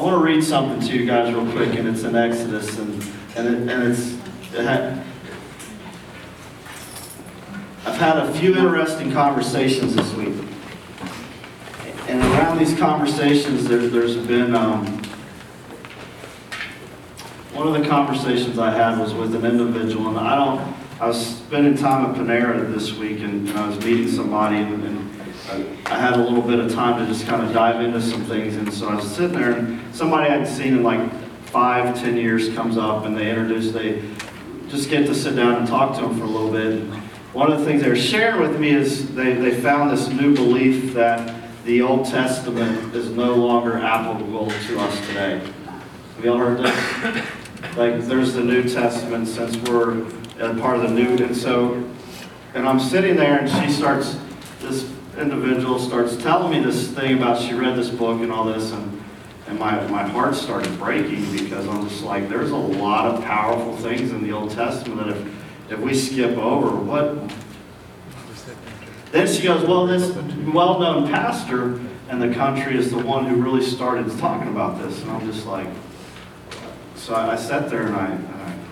I want to read something to you guys real quick, and it's in Exodus, and, and, it, and it's, it I've had a few interesting conversations this week. And around these conversations, there, there's been, um, one of the conversations I had was with an individual, and I don't, I was spending time at Panera this week, and, and I was meeting somebody, and, and I, I had a little bit of time to just kind of dive into some things, and so I was sitting there, and somebody I'd seen in like five, ten years comes up, and they introduce, they just get to sit down and talk to them for a little bit. One of the things they were sharing with me is they, they found this new belief that the Old Testament is no longer applicable to us today. Have y'all heard this? Like, there's the New Testament since we're a part of the New, and so, and I'm sitting there and she starts, this individual starts telling me this thing about she read this book and all this, and, and my, my heart started breaking because I'm just like, there's a lot of powerful things in the Old Testament that if, if we skip over, what, then she goes, well, this well-known pastor in the country is the one who really started talking about this. And I'm just like, so I, sat there and I, and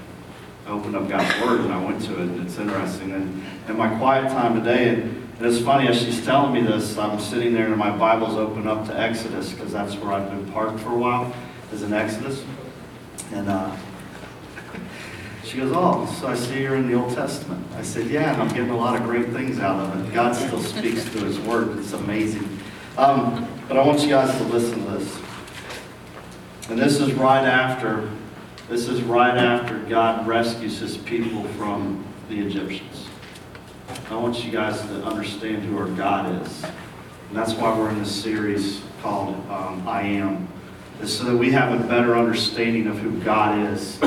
I opened up God's Word and I went to it. And it's interesting. And in my quiet time today, and, and it's funny as she's telling me this, I'm sitting there and my Bible's open up to Exodus because that's where I've been parked for a while, is in Exodus. And uh, she goes, oh, so I see you're in the Old Testament. I said, yeah, and I'm getting a lot of great things out of it. God still speaks through His Word. It's amazing. Um, but I want you guys to listen to this. And this is right after, this is right after God rescues His people from the Egyptians. I want you guys to understand who our God is. And that's why we're in this series called um, I Am. Is so that we have a better understanding of who God is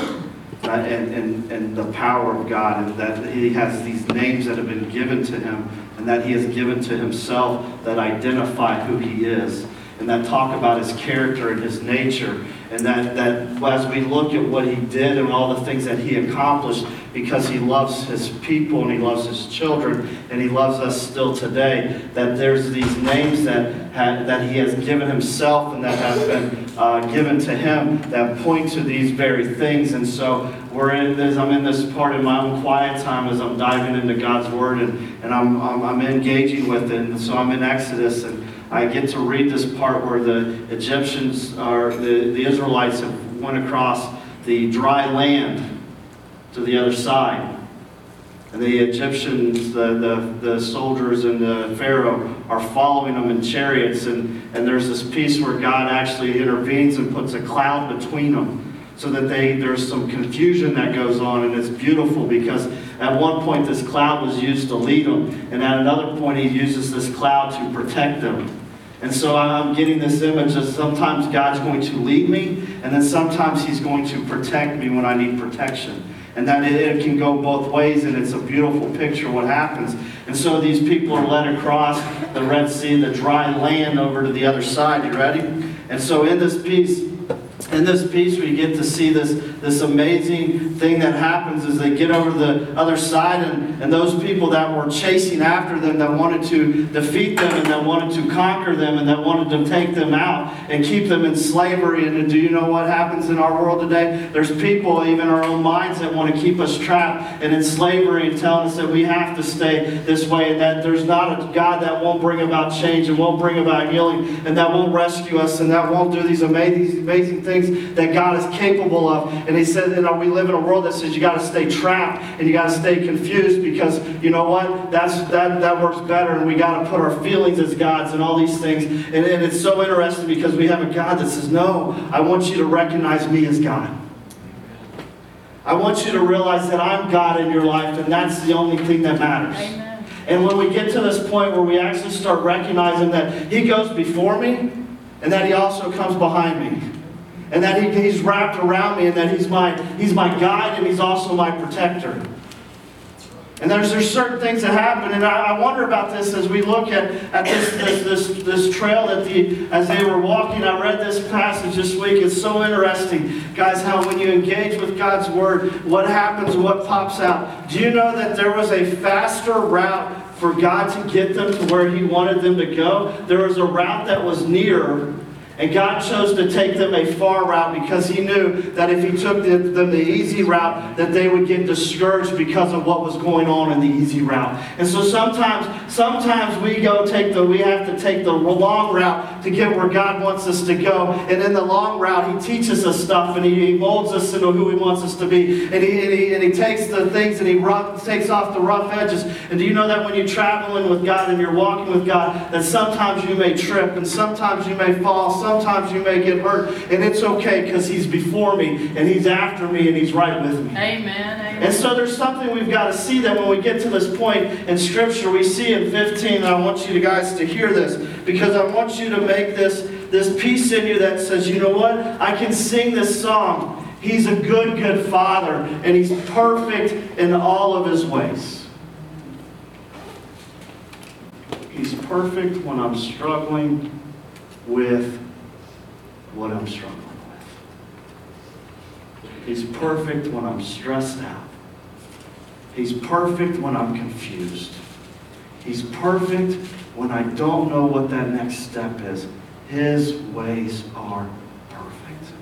and, and, and the power of God, and that He has these names that have been given to Him, and that He has given to Himself that identify who He is, and that talk about His character and His nature, and that, that as we look at what He did and all the things that He accomplished, because He loves His people and He loves His children, and He loves us still today, that there's these names that, ha- that He has given Himself and that have been uh, given to Him that point to these very things. And so we're in this, I'm in this part in my own quiet time as I'm diving into God's Word and, and I'm, I'm, I'm engaging with it. And so I'm in Exodus and I get to read this part where the Egyptians or the, the Israelites have went across the dry land to the other side. And the Egyptians, the, the, the soldiers and the Pharaoh are following them in chariots. And, and there's this piece where God actually intervenes and puts a cloud between them so that they, there's some confusion that goes on. And it's beautiful because at one point this cloud was used to lead them. And at another point he uses this cloud to protect them. And so I'm getting this image that sometimes God's going to lead me, and then sometimes He's going to protect me when I need protection. And that it, it can go both ways, and it's a beautiful picture what happens. And so these people are led across the Red Sea, the dry land, over to the other side. You ready? And so in this piece, in this piece, we get to see this, this amazing thing that happens is they get over the other side, and, and those people that were chasing after them, that wanted to defeat them, and that wanted to conquer them, and that wanted to take them out and keep them in slavery. And do you know what happens in our world today? There's people, even our own minds, that want to keep us trapped and in slavery and telling us that we have to stay this way, and that there's not a God that won't bring about change and won't bring about healing, and that won't rescue us, and that won't do these amazing, amazing things that God is capable of. And he said, you know, we live in a world that says you got to stay trapped and you got to stay confused because you know what? That's that that works better, and we got to put our feelings as gods and all these things. And, and it's so interesting because we have a God that says, no, I want you to recognize me as God. I want you to realize that I'm God in your life, and that's the only thing that matters. Amen. And when we get to this point where we actually start recognizing that He goes before me and that He also comes behind me, and that he, He's wrapped around me, and that He's my, he's my guide and He's also my protector. And there's, there's certain things that happen, and I, I wonder about this as we look at, at this, this, this, this trail that the, as they were walking. I read this passage this week. It's so interesting, guys, how when you engage with God's Word, what happens, what pops out. Do you know that there was a faster route for God to get them to where He wanted them to go? There was a route that was nearer, And God chose to take them a far route because He knew that if He took them the easy route, that they would get discouraged because of what was going on in the easy route. And so sometimes, sometimes we go take the, we have to take the long route to get where God wants us to go. And in the long route, He teaches us stuff and He, molds us into who He wants us to be. And He, and he, and he takes the things and He rough, takes off the rough edges. And do you know that when you're traveling with God and you're walking with God, that sometimes you may trip and sometimes you may fall, sometimes you may get hurt. And it's okay because He's before me and He's after me and He's right with me. Amen. Amen. And so there's something we've got to see that when we get to this point in Scripture, we see in 15, and I want you guys to hear this because I want you to make this, this piece in you that says, you know what? I can sing this song. He's a good, good Father, and He's perfect in all of His ways. He's perfect when I'm struggling with what I'm struggling with. He's perfect when I'm stressed out. He's perfect when I'm confused. He's perfect when I don't know what that next step is. His ways are perfect.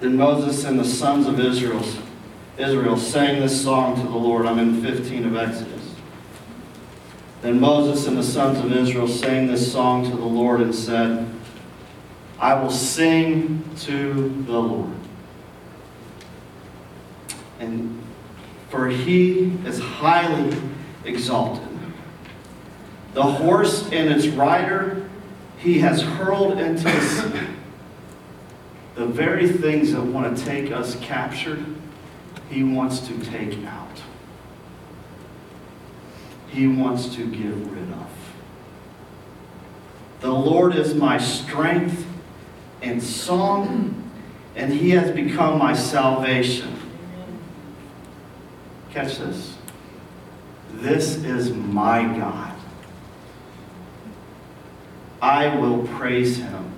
Then Moses and the sons of Israel, Israel sang this song to the Lord. I'm in 15 of Exodus. Then Moses and the sons of Israel sang this song to the Lord and said, I will sing to the Lord. And for he is highly exalted. The horse and its rider he has hurled into the sea. The very things that want to take us captured, he wants to take out. He wants to get rid of. The Lord is my strength and song, and he has become my salvation. Catch this. This is my God. I will praise him,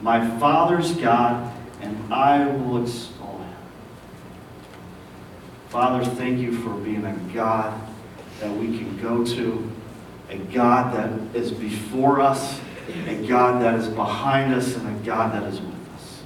my Father's God, and I will extol him. Father, thank you for being a God that we can go to, a God that is before us, a God that is behind us, and a God that is with us.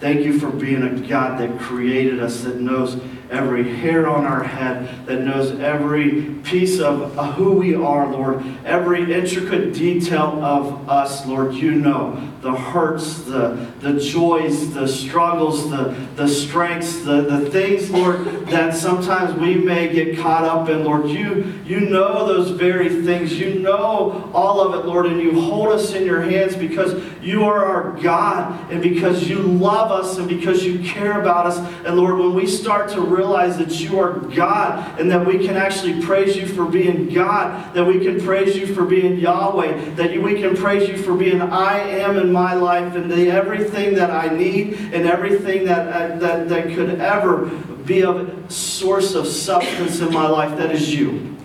Thank you for being a God that created us, that knows every hair on our head, that knows every piece of who we are, Lord, every intricate detail of us, Lord. You know the hurts, the, the joys, the struggles, the, the strengths, the, the things, Lord, that sometimes we may get caught up in, Lord. You, you know those very things. You know all of it, Lord, and you hold us in your hands because you are our God and because you love us and because you care about us. And Lord, when we start to realize that you are God and that we can actually praise you for being God, that we can praise you for being Yahweh, that we can praise you for being I am in my life and the, everything that I need and everything that, uh, that, that could ever be a source of substance in my life, that is you.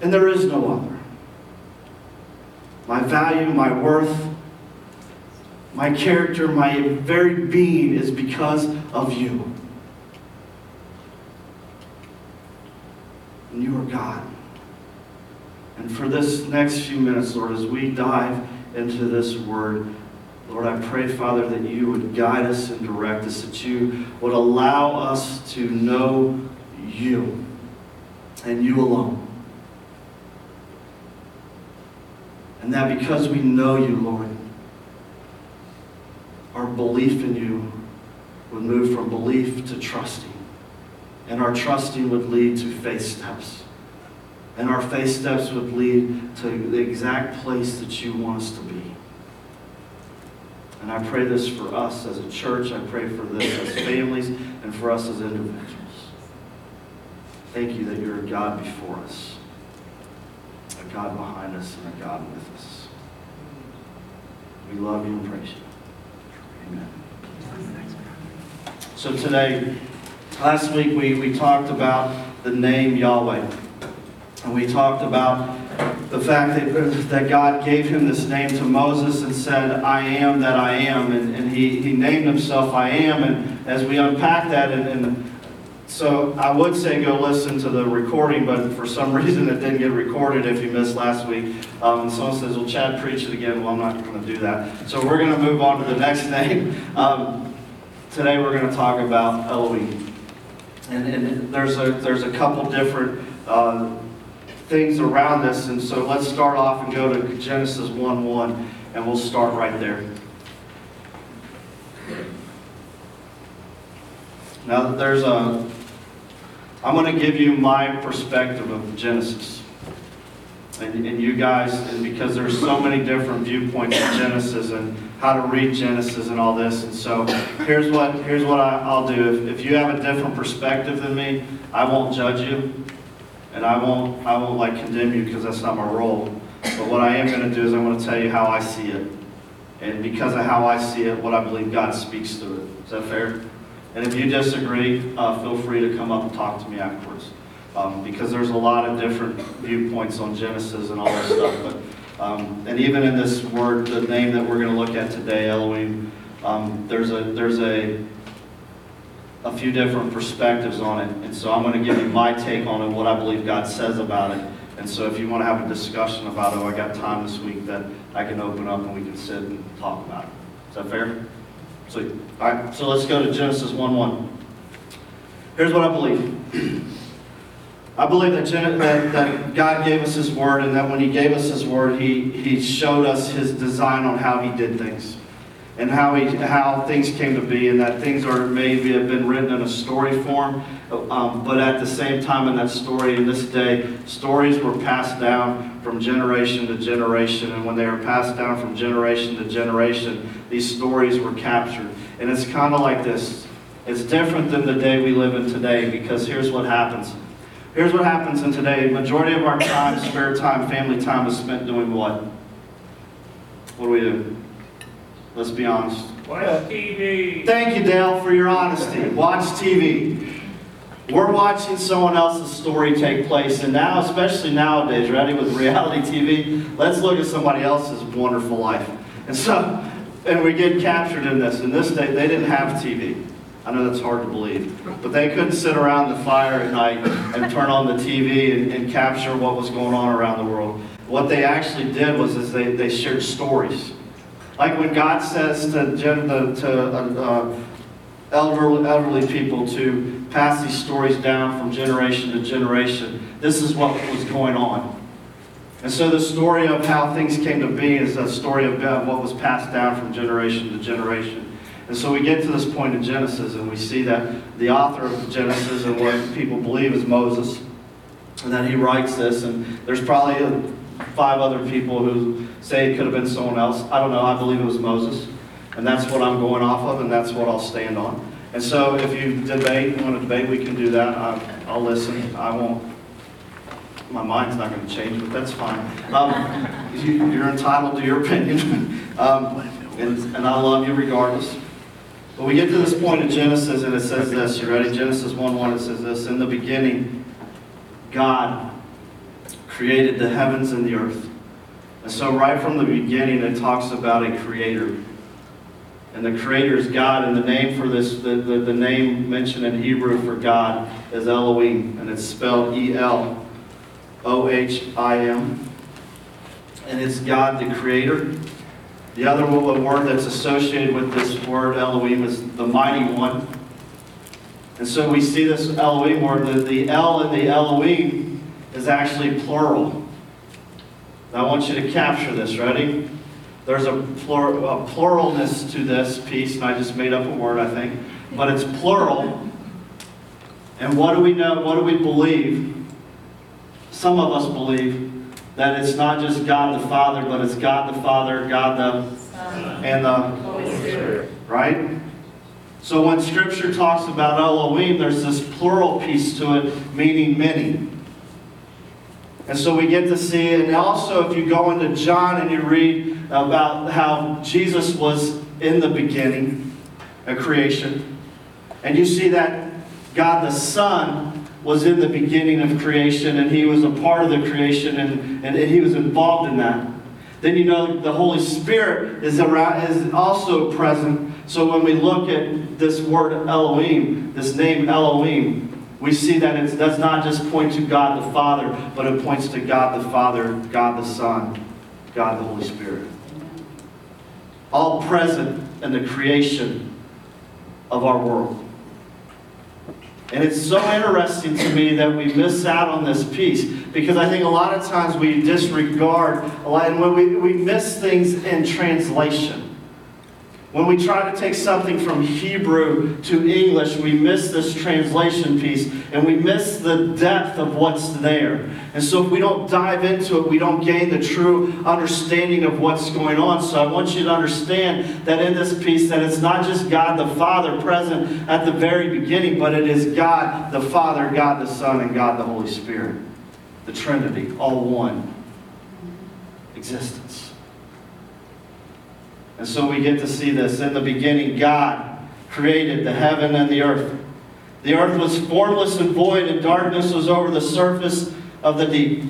And there is no other. My value, my worth, my character, my very being is because of you. And you are God. And for this next few minutes, Lord, as we dive into this word, Lord, I pray, Father, that you would guide us and direct us, that you would allow us to know you and you alone. And that because we know you, Lord, our belief in you would move from belief to trusting. And our trusting would lead to faith steps. And our faith steps would lead to the exact place that you want us to be. And I pray this for us as a church. I pray for this as families and for us as individuals. Thank you that you're a God before us, a God behind us, and a God with us. We love you and praise you. Amen. So today, last week we, we talked about the name Yahweh. And we talked about the fact that, that God gave him this name to Moses and said, I am that I am. And, and he, he named himself I am. And as we unpack that and, and so I would say go listen to the recording, but for some reason it didn't get recorded if you missed last week. Um, and someone says, well, Chad, preach it again. Well, I'm not going to do that. So we're going to move on to the next name. Um, today we're going to talk about Elohim. And, and there's a, there's a couple different uh, things around this. And so let's start off and go to Genesis 1 1, and we'll start right there. Now, there's a, I'm going to give you my perspective of Genesis. And, and you guys, and because there's so many different viewpoints of Genesis and how to read Genesis and all this. And so here's what, here's what I, I'll do. If, if you have a different perspective than me, I won't judge you. And I won't, I won't like condemn you because that's not my role. But what I am going to do is I'm going to tell you how I see it. And because of how I see it, what I believe God speaks through it. Is that fair? And if you disagree, uh, feel free to come up and talk to me afterwards. Um, because there's a lot of different viewpoints on Genesis and all that stuff. But, um, and even in this word, the name that we're going to look at today, Elohim, um, there's a there's a a few different perspectives on it. And so I'm going to give you my take on it, what I believe God says about it. And so if you want to have a discussion about it, I got time this week that I can open up and we can sit and talk about it. Is that fair? So, all right, so let's go to Genesis 1 1. Here's what I believe. I believe that, that, that God gave us His Word, and that when He gave us His Word, He, he showed us His design on how He did things, and how, he, how things came to be, and that things are maybe have been written in a story form, um, but at the same time in that story, in this day, stories were passed down from generation to generation, and when they were passed down from generation to generation, these stories were captured. And it's kind of like this. It's different than the day we live in today, because here's what happens. Here's what happens in today. Majority of our time, spare time, family time is spent doing what? What do we do? Let's be honest. Watch TV. Thank you, Dale, for your honesty. Watch TV. We're watching someone else's story take place, and now, especially nowadays, ready with reality TV, let's look at somebody else's wonderful life. And so, and we get captured in this. In this day, they didn't have TV. I know that's hard to believe, but they couldn't sit around the fire at night and turn on the TV and, and capture what was going on around the world. What they actually did was is they, they shared stories. Like when God says to, the- to uh, uh, elderly, elderly people to pass these stories down from generation to generation, this is what was going on. And so the story of how things came to be is a story of what was passed down from generation to generation. And so we get to this point in Genesis and we see that the author of Genesis and what people believe is Moses. And that he writes this, and there's probably five other people who say it could have been someone else. I don't know. I believe it was Moses. And that's what I'm going off of, and that's what I'll stand on. And so if you debate, you want to debate, we can do that. I, I'll listen. I won't. My mind's not going to change, but that's fine. Um, you, you're entitled to your opinion. um, and, and I love you regardless. But we get to this point in Genesis, and it says this. You ready? Genesis 1 1, it says this. In the beginning, God created the heavens and the earth. And so, right from the beginning, it talks about a creator. And the creator is God, and the name for this, the, the, the name mentioned in Hebrew for God is Elohim, and it's spelled E L O H I M. And it's God the creator. The other word that's associated with this word Elohim is the mighty one. And so we see this Elohim word, the, the L in the Elohim is actually plural. I want you to capture this. Ready? There's a, a pluralness to this piece, and I just made up a word, I think. But it's plural. And what do we know? What do we believe? Some of us believe that it's not just God the Father, but it's God the Father, God the and the Holy Spirit. right? So when Scripture talks about Elohim, there's this plural piece to it, meaning many. And so we get to see, and also if you go into John and you read about how Jesus was in the beginning of creation, and you see that God the Son was in the beginning of creation, and he was a part of the creation, and, and he was involved in that. Then you know the Holy Spirit is, around, is also present. So when we look at this word Elohim, this name Elohim, we see that it does not just point to God the Father, but it points to God the Father, God the Son, God the Holy Spirit. All present in the creation of our world. And it's so interesting to me that we miss out on this piece because I think a lot of times we disregard a lot, and when we, we miss things in translation. When we try to take something from Hebrew to English, we miss this translation piece and we miss the depth of what's there. And so if we don't dive into it, we don't gain the true understanding of what's going on. So I want you to understand that in this piece that it's not just God the Father present at the very beginning, but it is God the Father, God the Son, and God the Holy Spirit. The Trinity, all one existence. And so we get to see this. In the beginning, God created the heaven and the earth. The earth was formless and void, and darkness was over the surface of the deep.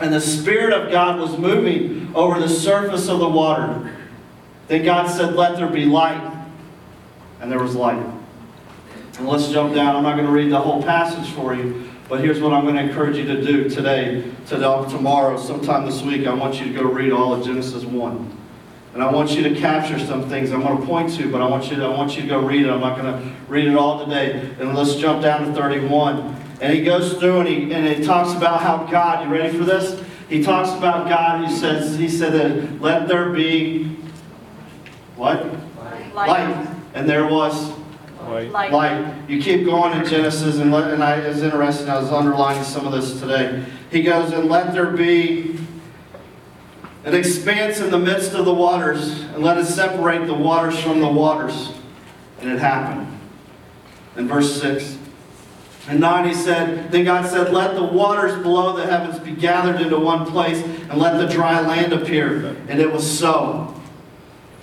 And the Spirit of God was moving over the surface of the water. Then God said, Let there be light. And there was light. And let's jump down. I'm not going to read the whole passage for you, but here's what I'm going to encourage you to do today, to tomorrow, sometime this week. I want you to go read all of Genesis 1. And I want you to capture some things I'm going to point to, but I want you to, I want you to go read it. I'm not going to read it all today. And let's jump down to 31. And he goes through and he, and he talks about how God, you ready for this? He talks about God. He says, he said that let there be, what? Light. Light. And there was Light. light. You keep going in Genesis, and, let, and I, it was interesting. I was underlining some of this today. He goes, and let there be an expanse in the midst of the waters, and let us separate the waters from the waters. And it happened. In verse 6. And 9 he said, Then God said, Let the waters below the heavens be gathered into one place, and let the dry land appear. And it was so.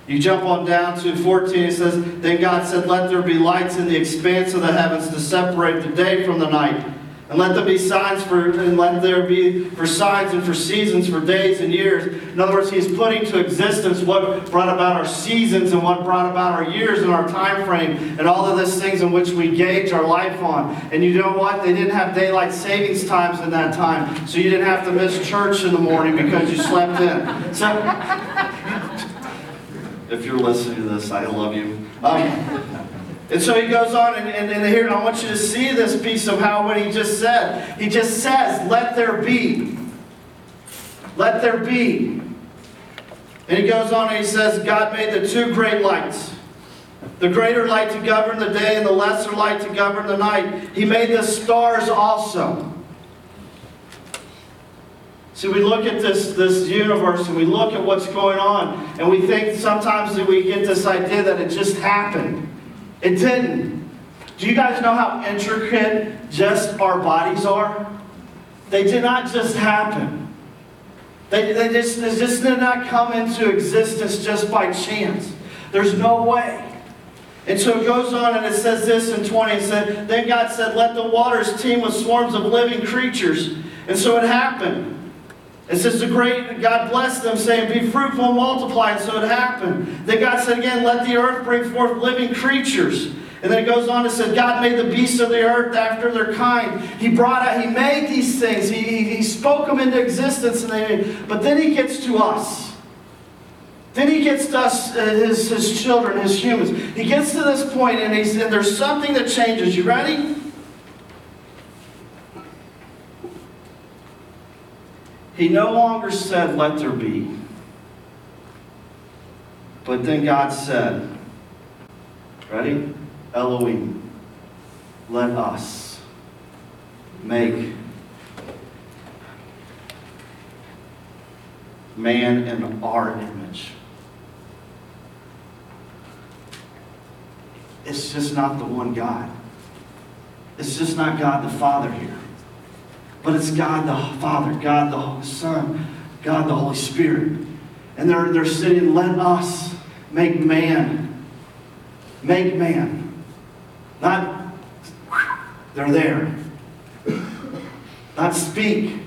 You jump on down to 14, it says, Then God said, Let there be lights in the expanse of the heavens to separate the day from the night and let there be signs for, and let there be for signs and for seasons, for days and years. In other words, he's putting to existence what brought about our seasons and what brought about our years and our time frame and all of these things in which we gauge our life on. And you know what? They didn't have daylight savings times in that time, so you didn't have to miss church in the morning because you slept in. So, if you're listening to this, I love you. Um, and so he goes on, and, and, and here, I want you to see this piece of how what he just said. He just says, Let there be. Let there be. And he goes on and he says, God made the two great lights. The greater light to govern the day and the lesser light to govern the night. He made the stars also. See, we look at this, this universe and we look at what's going on, and we think sometimes that we get this idea that it just happened. It didn't. Do you guys know how intricate just our bodies are? They did not just happen. They, they just, they just did not come into existence just by chance. There's no way. And so it goes on and it says this in 20. It said, Then God said, Let the waters teem with swarms of living creatures. And so it happened. It says the great God blessed them, saying, Be fruitful and multiply. And so it happened. Then God said again, Let the earth bring forth living creatures. And then it goes on and said, God made the beasts of the earth after their kind. He brought out, He made these things. He, he, he spoke them into existence. And they, but then He gets to us. Then He gets to us, uh, his, his children, His humans. He gets to this point and, he's, and there's something that changes. You ready? He no longer said, Let there be. But then God said, Ready? Elohim, let us make man in our image. It's just not the one God. It's just not God the Father here. But it's God the Father, God the Son, God the Holy Spirit. And they're, they're sitting, let us make man. Make man. Not, they're there. Not speak.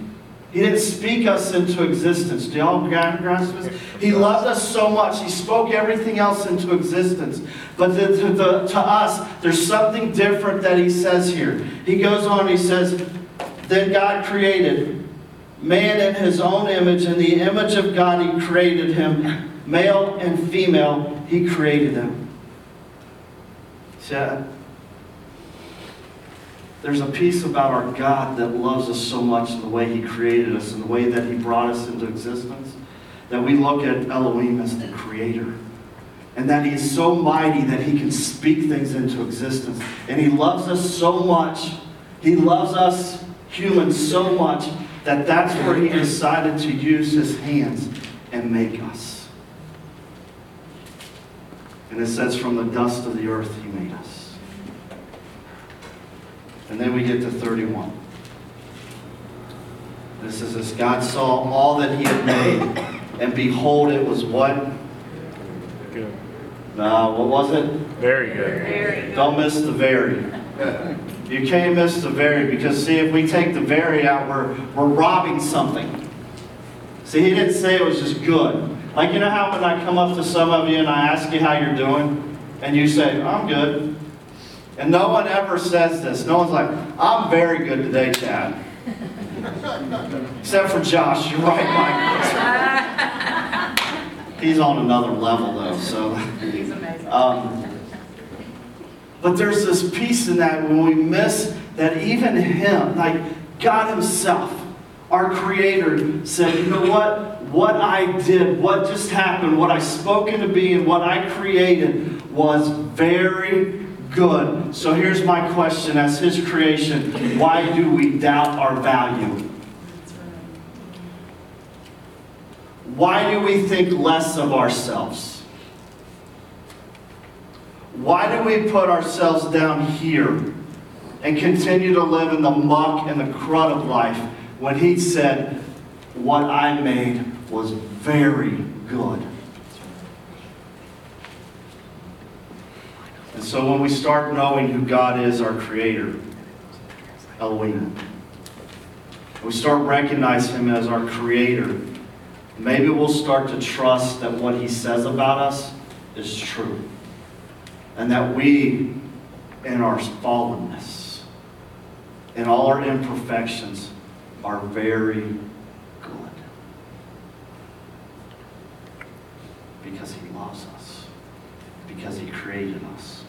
He didn't speak us into existence. Do y'all grasp this? He loved us so much. He spoke everything else into existence. But to, to us, there's something different that he says here. He goes on, he says, Then God created man in his own image. In the image of God, he created him. Male and female, he created them. See, there's a piece about our God that loves us so much in the way He created us and the way that He brought us into existence that we look at Elohim as the Creator. And that He is so mighty that He can speak things into existence. And He loves us so much. He loves us humans so much that that's where He decided to use His hands and make us. And it says, from the dust of the earth He made us. And then we get to 31. This is as God saw all that he had made, and behold, it was what? Good. No, what was it? Very good. Very Don't miss the very. You can't miss the very because, see, if we take the very out, we're, we're robbing something. See, he didn't say it was just good. Like, you know how when I come up to some of you and I ask you how you're doing, and you say, I'm good. And no one ever says this. No one's like, I'm very good today, Chad. Except for Josh. You're right, Mike. He's on another level, though, so. He's amazing. Um, but there's this piece in that when we miss that even Him, like God Himself, our Creator, said, you know what? What I did, what just happened, what I spoke into being, what I created was very good. So here's my question as His creation why do we doubt our value? Why do we think less of ourselves? Why do we put ourselves down here and continue to live in the muck and the crud of life when He said, What I made was very good? And so when we start knowing who God is, our Creator, Elohim, we start recognizing Him as our Creator, maybe we'll start to trust that what He says about us is true and that we, in our fallenness, in all our imperfections, are very good. Because He loves us, because He created us,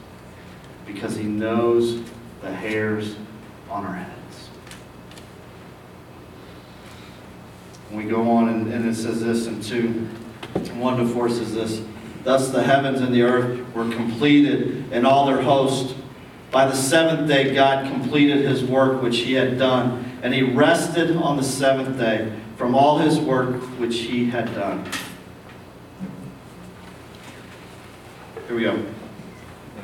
because He knows the hairs on our heads. We go on, and, and it says this in 2, 1 to 4 says this. Thus the heavens and the earth were completed and all their host. By the seventh day God completed his work which he had done, and he rested on the seventh day from all his work which he had done. Here we go.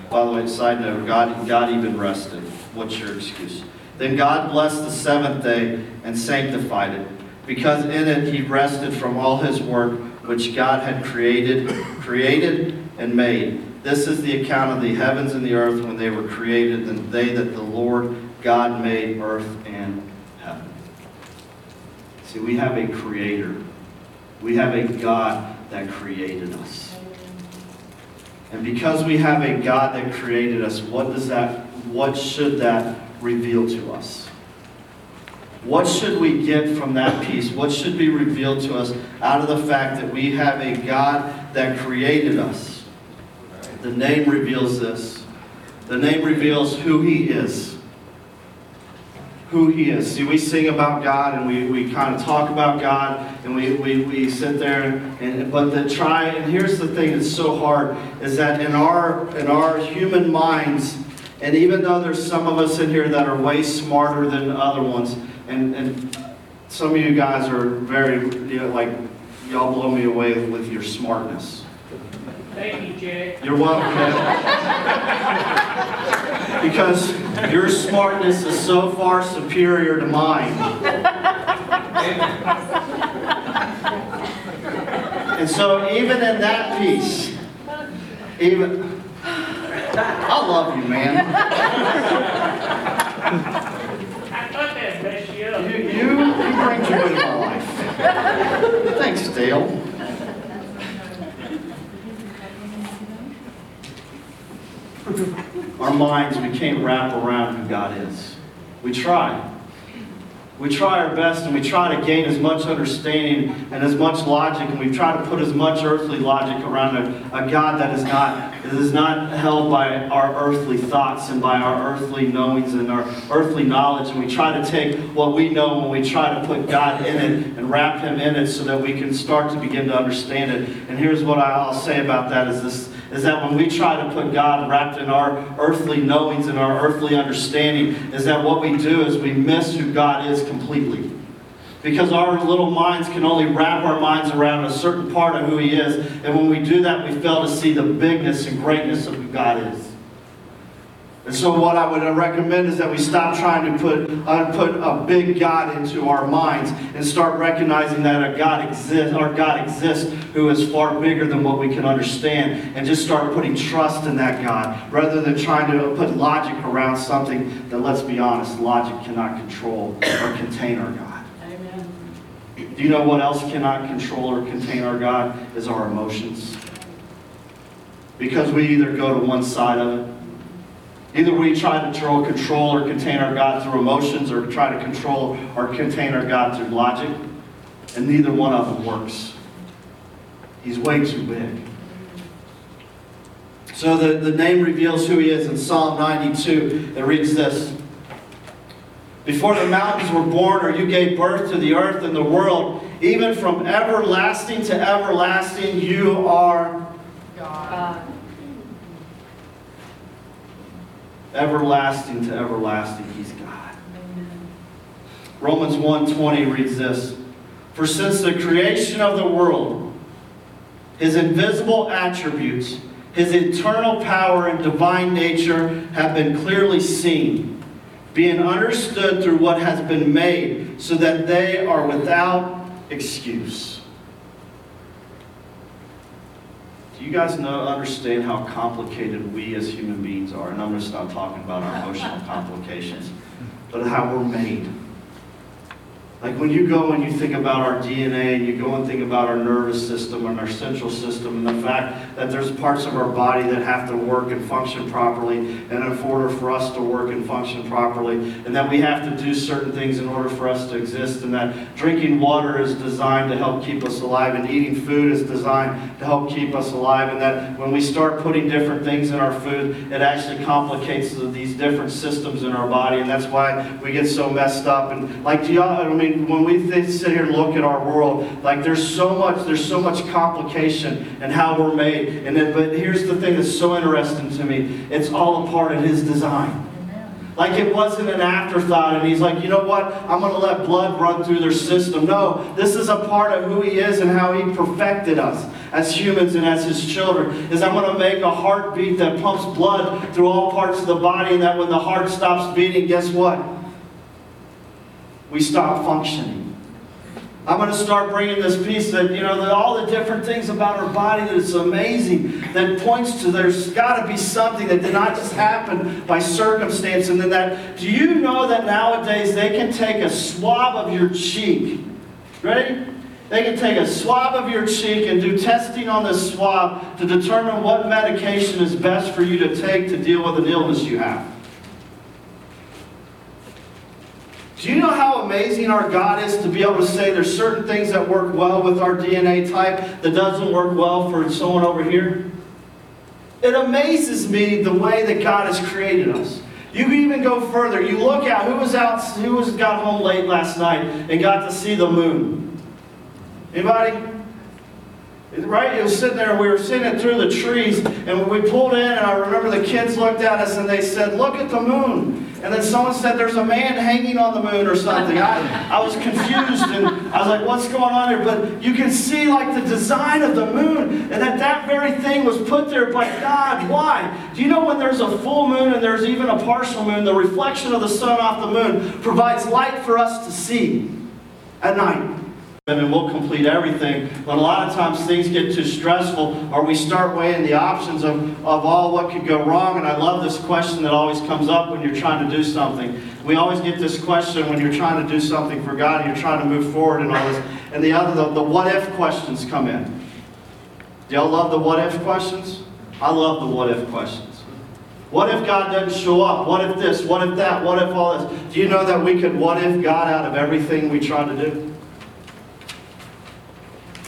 By the way, side note, God, God even rested. What's your excuse? Then God blessed the seventh day and sanctified it, because in it he rested from all his work which God had created, created and made. This is the account of the heavens and the earth when they were created, and they that the Lord God made earth and heaven. See, we have a creator. We have a God that created us. And because we have a God that created us, what does that what should that reveal to us? What should we get from that piece? What should be revealed to us out of the fact that we have a God that created us? The name reveals this. The name reveals who He is. Who He is. See, we sing about God and we, we kind of talk about God and we, we, we sit there and but the try and here's the thing that's so hard is that in our in our human minds, and even though there's some of us in here that are way smarter than other ones, and, and some of you guys are very, you know, like, y'all blow me away with your smartness. Thank you, Jay. You're welcome. because your smartness is so far superior to mine. And so, even in that piece, even, I love you, man. My Thanks, Dale. Our minds, we can't wrap around who God is. We try. We try our best and we try to gain as much understanding and as much logic, and we try to put as much earthly logic around a, a God that is not, that is not held by our earthly thoughts and by our earthly knowings and our earthly knowledge. And we try to take what we know and we try to put God in it and wrap Him in it so that we can start to begin to understand it. And here's what I'll say about that is this is that when we try to put God wrapped in our earthly knowings and our earthly understanding, is that what we do is we miss who God is completely. Because our little minds can only wrap our minds around a certain part of who He is, and when we do that, we fail to see the bigness and greatness of who God is. And so, what I would recommend is that we stop trying to put, uh, put a big God into our minds and start recognizing that a God exists, our God exists, who is far bigger than what we can understand, and just start putting trust in that God rather than trying to put logic around something that, let's be honest, logic cannot control or contain our God. Amen. Do you know what else cannot control or contain our God? Is our emotions. Because we either go to one side of it. Either we try to control, or contain our God through emotions or try to control or contain our God through logic. And neither one of them works. He's way too big. So the, the name reveals who he is in Psalm 92. It reads this. Before the mountains were born, or you gave birth to the earth and the world, even from everlasting to everlasting, you are everlasting to everlasting. He's God. Romans 1:20 reads this. For since the creation of the world, his invisible attributes, his eternal power and divine nature have been clearly seen, being understood through what has been made, so that they are without excuse. Do you guys know, understand how complicated we as human beings are? And I'm just not talking about our emotional complications, but how we're made. Like when you go and you think about our DNA and you go and think about our nervous system and our central system and the fact that there's parts of our body that have to work and function properly and in order for us to work and function properly and that we have to do certain things in order for us to exist and that drinking water is designed to help keep us alive and eating food is designed to help keep us alive and that when we start putting different things in our food it actually complicates these different systems in our body and that's why we get so messed up. And like do y'all I mean when we sit here and look at our world, like there's so much, there's so much complication and how we're made. And then, but here's the thing that's so interesting to me: it's all a part of His design. Like it wasn't an afterthought, and he's like, you know what? I'm going to let blood run through their system. No, this is a part of who he is and how he perfected us as humans and as his children. Is I'm going to make a heartbeat that pumps blood through all parts of the body, and that when the heart stops beating, guess what? We stop functioning. I'm going to start bringing this piece that, you know, that all the different things about our body that is amazing, that points to there's got to be something that did not just happen by circumstance. And then that, do you know that nowadays they can take a swab of your cheek? Ready? They can take a swab of your cheek and do testing on this swab to determine what medication is best for you to take to deal with an illness you have. Do you know how amazing our God is to be able to say there's certain things that work well with our DNA type that doesn't work well for someone over here? It amazes me the way that God has created us. You can even go further. You look out, who was out, who was got home late last night and got to see the moon? Anybody? Right? It was sitting there, we were seeing it through the trees, and we pulled in, and I remember the kids looked at us and they said, Look at the moon. And then someone said, There's a man hanging on the moon or something. I, I was confused, and I was like, What's going on here? But you can see, like, the design of the moon, and that that very thing was put there by God. Why? Do you know when there's a full moon and there's even a partial moon, the reflection of the sun off the moon provides light for us to see at night? And we'll complete everything. But a lot of times things get too stressful or we start weighing the options of, of all what could go wrong. And I love this question that always comes up when you're trying to do something. we always get this question when you're trying to do something for God and you're trying to move forward and all this. And the other, the, the what if questions come in. Do y'all love the what if questions? I love the what if questions. What if God doesn't show up? What if this? What if that? What if all this? Do you know that we could what if God out of everything we try to do?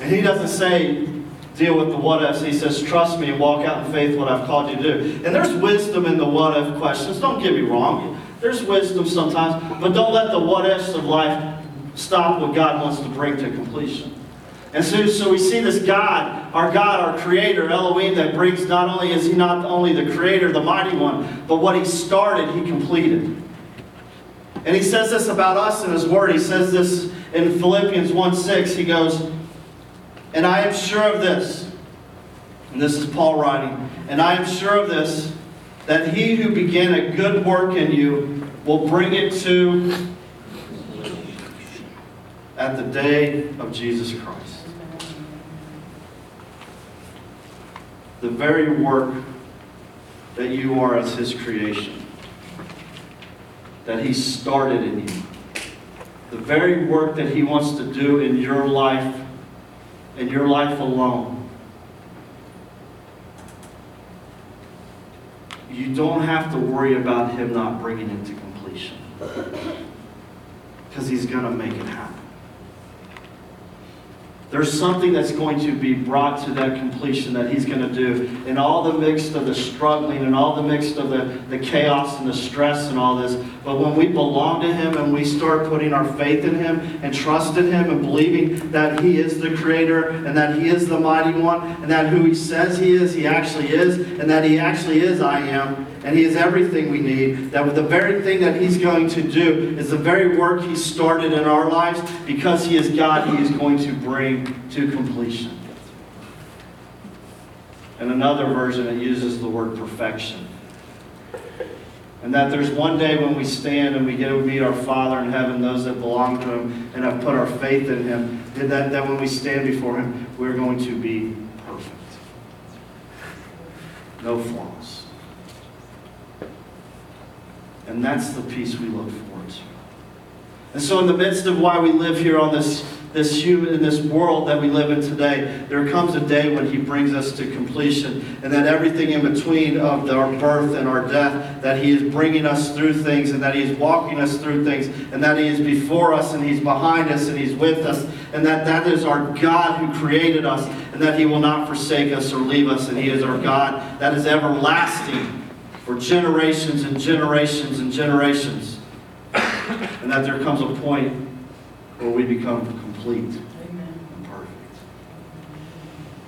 And he doesn't say, deal with the what ifs. He says, trust me and walk out in faith what I've called you to do. And there's wisdom in the what if questions. Don't get me wrong. There's wisdom sometimes, but don't let the what ifs of life stop what God wants to bring to completion. And so, so we see this God, our God, our creator, Elohim, that brings not only is he not only the creator, the mighty one, but what he started, he completed. And he says this about us in his word. He says this in Philippians 1 6. He goes, And I am sure of this, and this is Paul writing, and I am sure of this, that he who began a good work in you will bring it to at the day of Jesus Christ. The very work that you are as his creation, that he started in you, the very work that he wants to do in your life, in your life alone. You don't have to worry about him not bringing it to completion. Because he's going to make it happen. There's something that's going to be brought to that completion that he's going to do. In all the mix of the struggling and all the mix of the, the chaos and the stress and all this. But when we belong to him and we start putting our faith in him and trust in him and believing that he is the creator and that he is the mighty one and that who he says he is, he actually is, and that he actually is I am, and he is everything we need, that the very thing that he's going to do is the very work he started in our lives because he is God, he is going to bring to completion. And another version, it uses the word perfection. And that there's one day when we stand and we get to meet our Father in heaven, those that belong to Him and have put our faith in Him, that, that when we stand before Him, we're going to be perfect. No flaws. And that's the peace we look forward to. And so, in the midst of why we live here on this, this human, in this world that we live in today, there comes a day when He brings us to completion, and that everything in between of our birth and our death, that He is bringing us through things, and that He is walking us through things, and that He is before us, and He's behind us, and He's with us, and that that is our God who created us, and that He will not forsake us or leave us, and He is our God that is everlasting for generations and generations and generations. And that there comes a point where we become complete and perfect.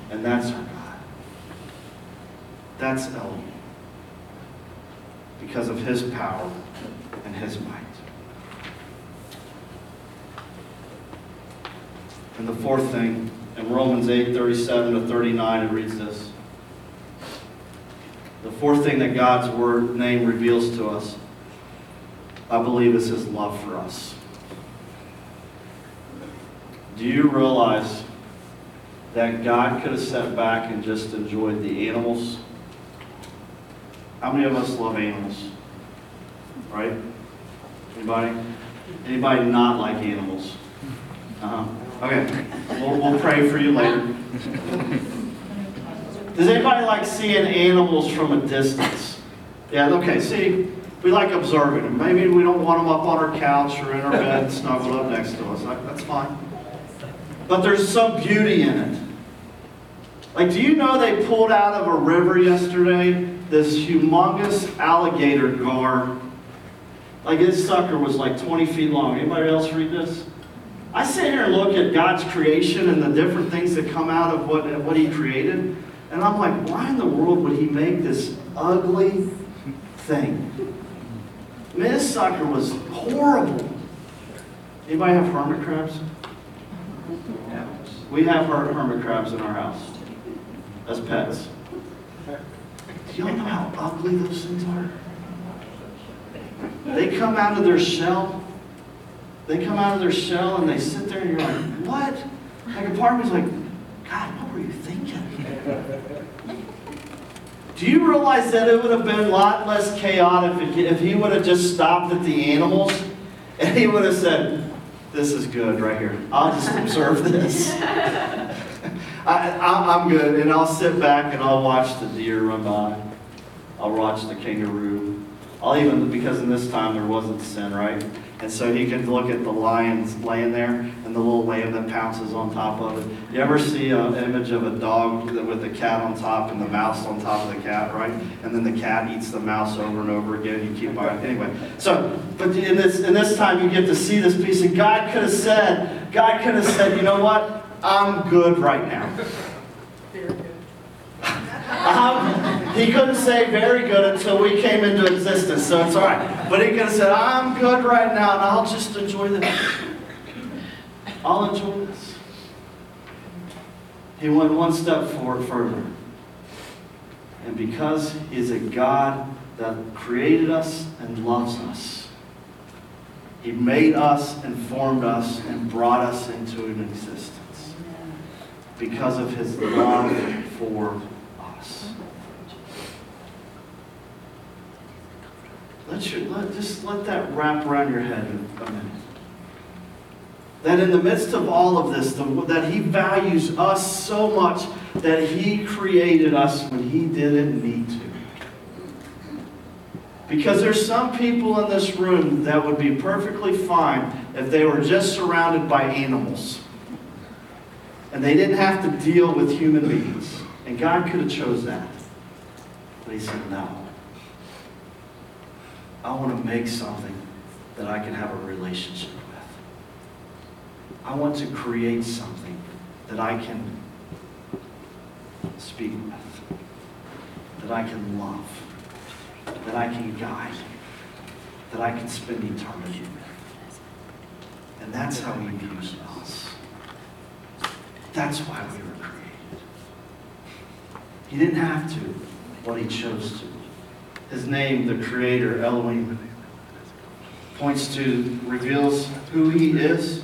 And that's our God. That's Elohim. Because of his power and his might. And the fourth thing, in Romans 8 37 to 39, it reads this. The fourth thing that God's word name reveals to us, I believe, is his love for us. Do you realize that God could have sat back and just enjoyed the animals? How many of us love animals? Right? Anybody? Anybody not like animals? Uh-huh. Okay. We'll, we'll pray for you later. Does anybody like seeing animals from a distance? Yeah, okay, see, we like observing them. Maybe we don't want them up on our couch or in our bed snuggled up next to us. That's fine. But there's some beauty in it. Like, do you know they pulled out of a river yesterday this humongous alligator gar? Like, this sucker was like 20 feet long. Anybody else read this? I sit here and look at God's creation and the different things that come out of what, what He created. And I'm like, why in the world would he make this ugly thing? I mean, this sucker was horrible. Anybody have hermit crabs? We have her- hermit crabs in our house as pets. Do y'all know how ugly those things are? They come out of their shell. They come out of their shell and they sit there and you're like, what? Like a part of me's like, God, what were you thinking? Do you realize that it would have been a lot less chaotic if, if he would have just stopped at the animals and he would have said, This is good right here. I'll just observe this. I, I, I'm good, and I'll sit back and I'll watch the deer run by. I'll watch the kangaroo. I'll even, because in this time there wasn't sin, right? And so he can look at the lions laying there and the little lamb that pounces on top of it. You ever see an image of a dog with the cat on top and the mouse on top of the cat, right? And then the cat eats the mouse over and over again. You keep buying. Anyway, so, but in this, in this time you get to see this peace, and God could have said, God could have said, you know what? I'm good right now. Um, he couldn't say very good until we came into existence, so it's all right. But he could have said, I'm good right now, and I'll just enjoy this. I'll enjoy this. He went one step forward further. And because he's a God that created us and loves us, he made us and formed us and brought us into an existence because of his love for us. Let your, let, just let that wrap around your head a minute. That in the midst of all of this, the, that He values us so much that He created us when He didn't need to. Because there's some people in this room that would be perfectly fine if they were just surrounded by animals. And they didn't have to deal with human beings. And God could have chose that. But he said, no. I want to make something that I can have a relationship with. I want to create something that I can speak with, that I can love, that I can guide, that I can spend eternity with. And that's how he views us. That's why we were created. He didn't have to, but he chose to. His name, the Creator, Elohim, points to, reveals who he is,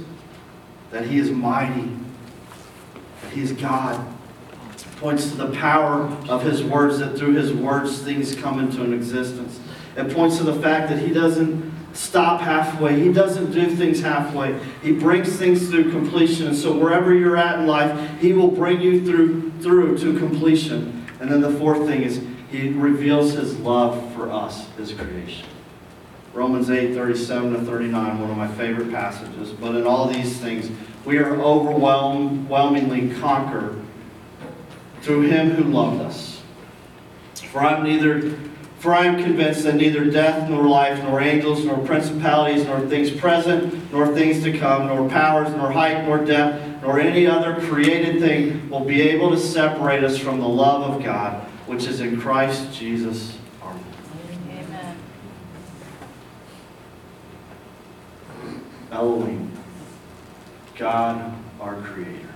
that he is mighty, that he is God. Points to the power of his words, that through his words things come into an existence. It points to the fact that he doesn't stop halfway. He doesn't do things halfway. He brings things through completion. And so wherever you're at in life, he will bring you through through to completion. And then the fourth thing is he reveals his love for us, his creation. Romans 8, 37 to 39, one of my favorite passages. But in all these things, we are overwhelmingly conquered through him who loved us. For I'm neither for I am convinced that neither death, nor life, nor angels, nor principalities, nor things present, nor things to come, nor powers, nor height, nor depth, nor any other created thing will be able to separate us from the love of God, which is in Christ Jesus our Lord. Amen. Elohim, God our Creator,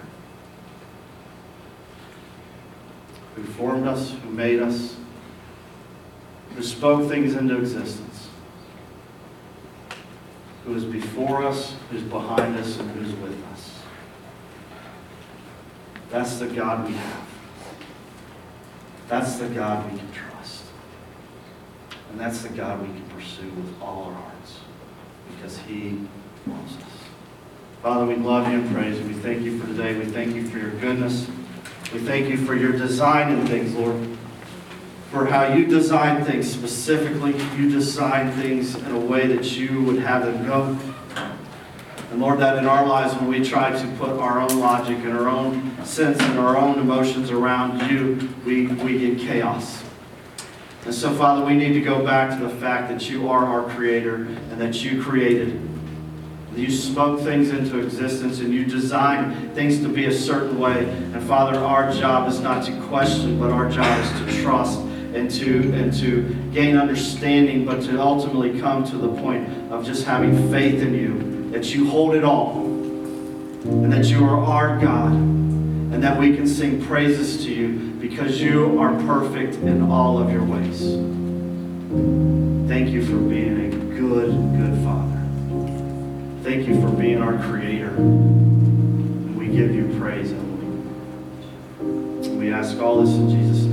who formed us, who made us, who spoke things into existence, who is before us, who's behind us, and who's with us. That's the God we have. That's the God we can trust. And that's the God we can pursue with all our hearts because He loves us. Father, we love you and praise you. We thank you for today. We thank you for your goodness. We thank you for your design in things, Lord for how you design things specifically. You design things in a way that you would have them go. And Lord, that in our lives, when we try to put our own logic and our own sense and our own emotions around you, we, we get chaos. And so, Father, we need to go back to the fact that you are our creator and that you created. You spoke things into existence and you designed things to be a certain way. And Father, our job is not to question, but our job is to trust and to, and to gain understanding, but to ultimately come to the point of just having faith in you, that you hold it all, and that you are our God, and that we can sing praises to you because you are perfect in all of your ways. Thank you for being a good, good Father. Thank you for being our Creator. And we give you praise, Elohim. We ask all this in Jesus' name.